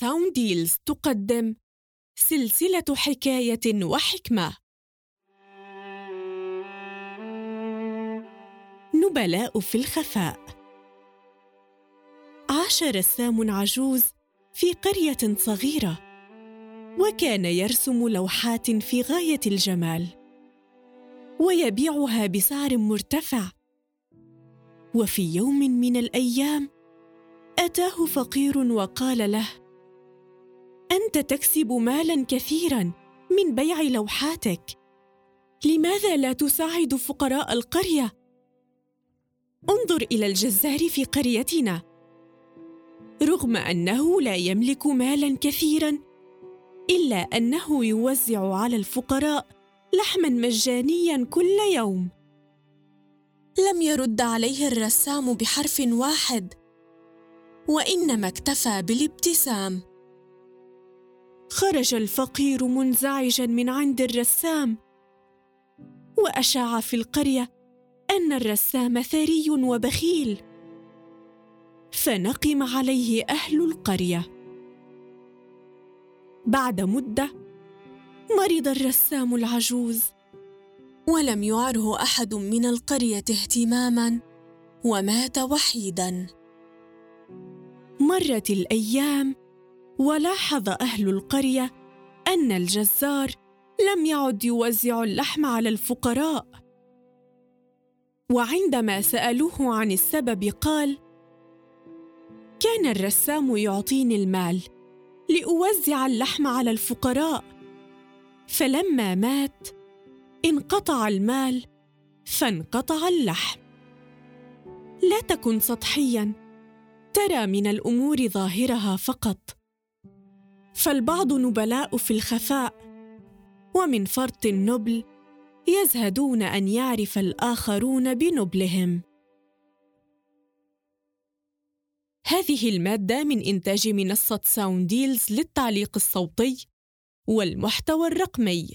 Sound Deals تقدم سلسلة حكاية وحكمة. نبلاء في الخفاء. عاش رسام عجوز في قرية صغيرة وكان يرسم لوحات في غاية الجمال ويبيعها بسعر مرتفع. وفي يوم من الأيام أتاه فقير وقال له أنت تكسب مالا كثيرا من بيع لوحاتك. لماذا لا تساعد فقراء القرية؟ انظر إلى الجزار في قريتنا. رغم أنه لا يملك مالا كثيرا إلا أنه يوزع على الفقراء لحما مجانيا كل يوم. لم يرد عليه الرسام بحرف واحد وإنما اكتفى بالابتسام. خرج الفقير منزعجا من عند الرسام وأشاع في القرية أن الرسام ثري وبخيل. فنقم عليه أهل القرية. بعد مدة مرض الرسام العجوز ولم يعره أحد من القرية اهتماما ومات وحيدا. مرت الأيام ولاحظ أهل القرية أن الجزار لم يعد يوزع اللحم على الفقراء. وعندما سألوه عن السبب قال كان الرسام يعطيني المال لأوزع اللحم على الفقراء. فلما مات انقطع المال فانقطع اللحم. لا تكن سطحيا ترى من الأمور ظاهرها فقط. فالبعض نبلاء في الخفاء ومن فرط النبل يزهدون أن يعرف الآخرون بنبلهم. هذه المادة من إنتاج منصة ساونديلز للتعليق الصوتي والمحتوى الرقمي.